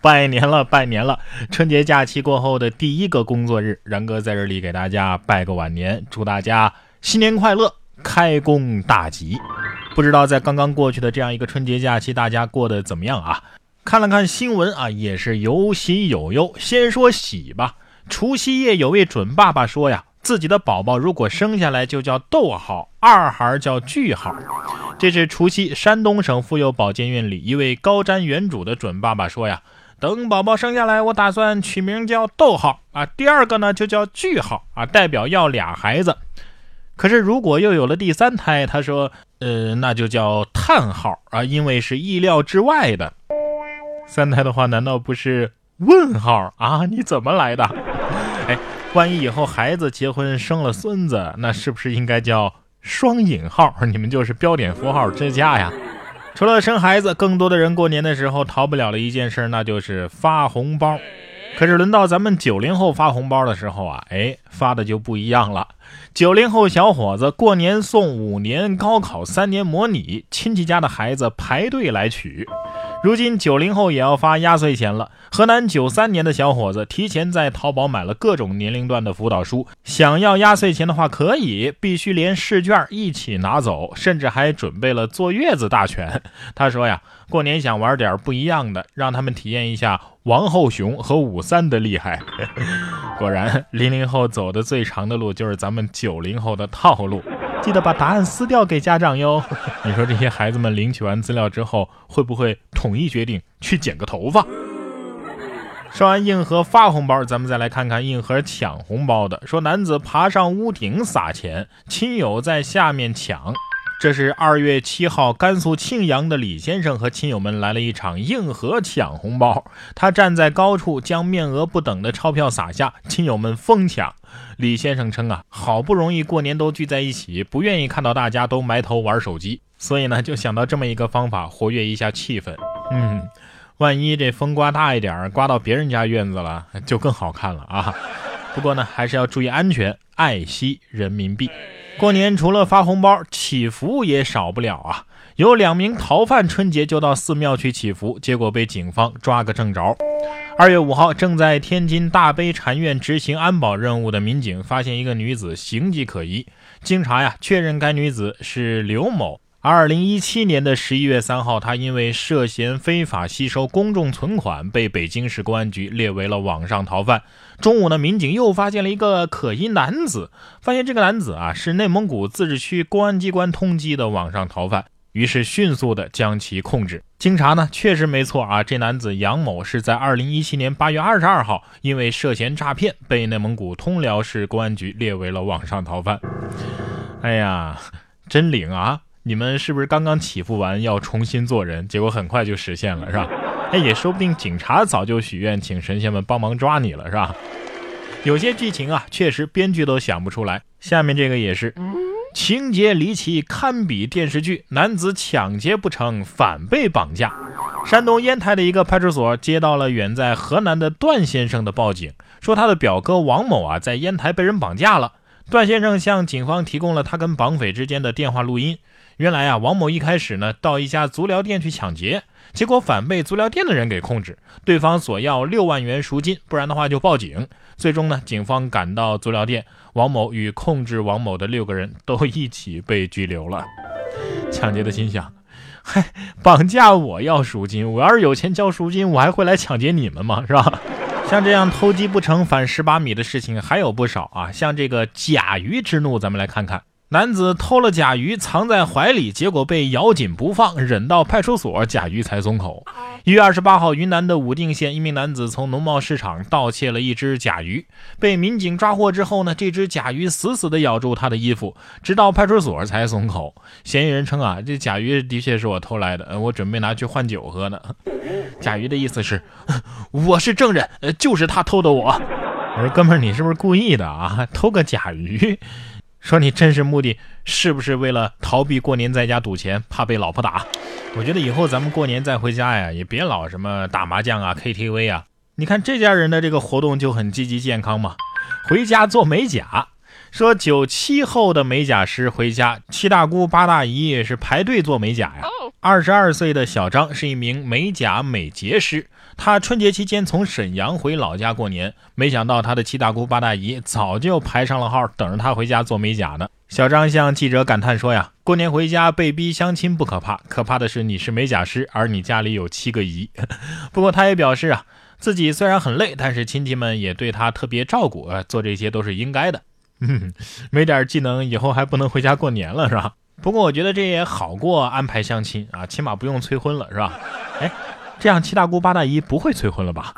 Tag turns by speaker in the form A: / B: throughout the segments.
A: 拜年了，拜年了！春节假期过后的第一个工作日，然哥在这里给大家拜个晚年，祝大家新年快乐，开工大吉！不知道在刚刚过去的这样一个春节假期，大家过得怎么样啊？看了看新闻啊，也是有喜有忧。先说喜吧，除夕夜有位准爸爸说呀。自己的宝宝如果生下来就叫逗号，二孩叫句号。这是除夕，山东省妇幼保健院里一位高瞻远瞩的准爸爸说呀：“等宝宝生下来，我打算取名叫逗号啊，第二个呢就叫句号啊，代表要俩孩子。可是如果又有了第三胎，他说，呃，那就叫叹号啊，因为是意料之外的。三胎的话，难道不是问号啊？你怎么来的？哎。”万一以后孩子结婚生了孙子，那是不是应该叫双引号？你们就是标点符号之家呀！除了生孩子，更多的人过年的时候逃不了的一件事，那就是发红包。可是轮到咱们九零后发红包的时候啊，哎，发的就不一样了。九零后小伙子过年送五年高考三年模拟，亲戚家的孩子排队来取。如今九零后也要发压岁钱了。河南九三年的小伙子提前在淘宝买了各种年龄段的辅导书，想要压岁钱的话可以，必须连试卷一起拿走，甚至还准备了坐月子大全。他说呀，过年想玩点不一样的，让他们体验一下王后雄和武三的厉害。果然，零零后走的最长的路就是咱们九零后的套路。记得把答案撕掉给家长哟。你说这些孩子们领取完资料之后，会不会统一决定去剪个头发？说完硬核发红包，咱们再来看看硬核抢红包的。说男子爬上屋顶撒钱，亲友在下面抢。这是二月七号，甘肃庆阳的李先生和亲友们来了一场硬核抢红包。他站在高处，将面额不等的钞票撒下，亲友们疯抢。李先生称啊，好不容易过年都聚在一起，不愿意看到大家都埋头玩手机，所以呢，就想到这么一个方法，活跃一下气氛。嗯，万一这风刮大一点，刮到别人家院子了，就更好看了啊。不过呢，还是要注意安全，爱惜人民币。过年除了发红包，祈福也少不了啊！有两名逃犯春节就到寺庙去祈福，结果被警方抓个正着。二月五号，正在天津大悲禅院执行安保任务的民警发现一个女子形迹可疑，经查呀，确认该女子是刘某。二零一七年的十一月三号，他因为涉嫌非法吸收公众存款，被北京市公安局列为了网上逃犯。中午呢，民警又发现了一个可疑男子，发现这个男子啊是内蒙古自治区公安机关通缉的网上逃犯，于是迅速的将其控制。经查呢，确实没错啊，这男子杨某是在二零一七年八月二十二号，因为涉嫌诈骗，被内蒙古通辽市公安局列为了网上逃犯。哎呀，真灵啊！你们是不是刚刚祈福完要重新做人，结果很快就实现了，是吧？哎，也说不定警察早就许愿请神仙们帮忙抓你了，是吧？有些剧情啊，确实编剧都想不出来。下面这个也是，情节离奇堪比电视剧，男子抢劫不成反被绑架。山东烟台的一个派出所接到了远在河南的段先生的报警，说他的表哥王某啊在烟台被人绑架了。段先生向警方提供了他跟绑匪之间的电话录音。原来啊，王某一开始呢到一家足疗店去抢劫，结果反被足疗店的人给控制，对方索要六万元赎金，不然的话就报警。最终呢，警方赶到足疗店，王某与控制王某的六个人都一起被拘留了。抢劫的心想：嗨，绑架我要赎金，我要是有钱交赎金，我还会来抢劫你们吗？是吧？像这样偷鸡不成反蚀把米的事情还有不少啊，像这个甲鱼之怒，咱们来看看。男子偷了甲鱼藏在怀里，结果被咬紧不放，忍到派出所，甲鱼才松口。一月二十八号，云南的武定县一名男子从农贸市场盗窃了一只甲鱼，被民警抓获之后呢，这只甲鱼死死地咬住他的衣服，直到派出所才松口。嫌疑人称啊，这甲鱼的确是我偷来的，我准备拿去换酒喝呢。甲鱼的意思是，我是证人，就是他偷的我。我说哥们儿，你是不是故意的啊？偷个甲鱼？说你真实目的是不是为了逃避过年在家赌钱，怕被老婆打？我觉得以后咱们过年再回家呀，也别老什么打麻将啊、KTV 啊。你看这家人的这个活动就很积极健康嘛，回家做美甲。说九七后的美甲师回家，七大姑八大姨也是排队做美甲呀。二十二岁的小张是一名美甲美睫师，他春节期间从沈阳回老家过年，没想到他的七大姑八大姨早就排上了号，等着他回家做美甲呢。小张向记者感叹说：“呀，过年回家被逼相亲不可怕，可怕的是你是美甲师，而你家里有七个姨。”不过他也表示啊，自己虽然很累，但是亲戚们也对他特别照顾，做这些都是应该的。没点技能，以后还不能回家过年了，是吧？不过我觉得这也好过安排相亲啊，起码不用催婚了，是吧？哎。这样七大姑八大姨不会催婚了吧？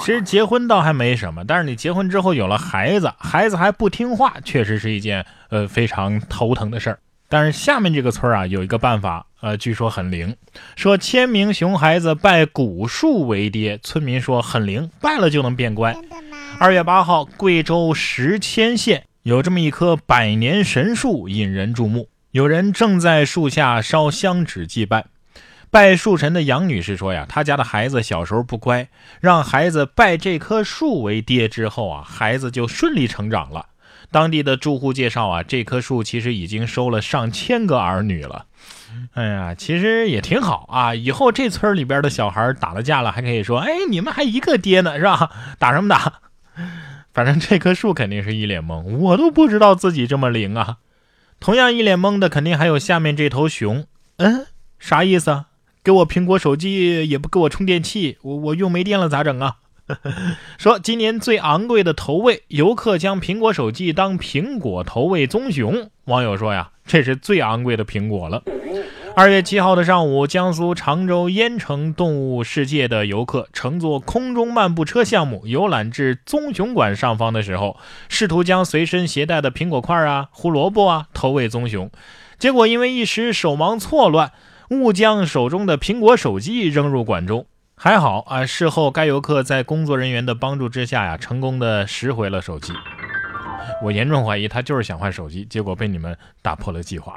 A: 其实结婚倒还没什么，但是你结婚之后有了孩子，孩子还不听话，确实是一件呃非常头疼的事儿。但是下面这个村啊有一个办法，呃，据说很灵，说千名熊孩子拜古树为爹，村民说很灵，拜了就能变乖。二月八号，贵州石阡县有这么一棵百年神树引人注目，有人正在树下烧香纸祭拜。拜树神的杨女士说呀，她家的孩子小时候不乖，让孩子拜这棵树为爹之后啊，孩子就顺利成长了。当地的住户介绍啊，这棵树其实已经收了上千个儿女了。哎呀，其实也挺好啊，以后这村里边的小孩打了架了，还可以说，哎，你们还一个爹呢，是吧？打什么打？反正这棵树肯定是一脸懵，我都不知道自己这么灵啊。同样一脸懵的，肯定还有下面这头熊。嗯，啥意思啊？给我苹果手机也不给我充电器，我我用没电了咋整啊？说今年最昂贵的投喂，游客将苹果手机当苹果投喂棕熊。网友说呀，这是最昂贵的苹果了。二月七号的上午，江苏常州烟城动物世界的游客乘坐空中漫步车项目游览至棕熊馆上方的时候，试图将随身携带的苹果块啊、胡萝卜啊投喂棕熊，结果因为一时手忙错乱。误将手中的苹果手机扔入馆中，还好啊！事后该游客在工作人员的帮助之下呀，成功的拾回了手机。我严重怀疑他就是想换手机，结果被你们打破了计划。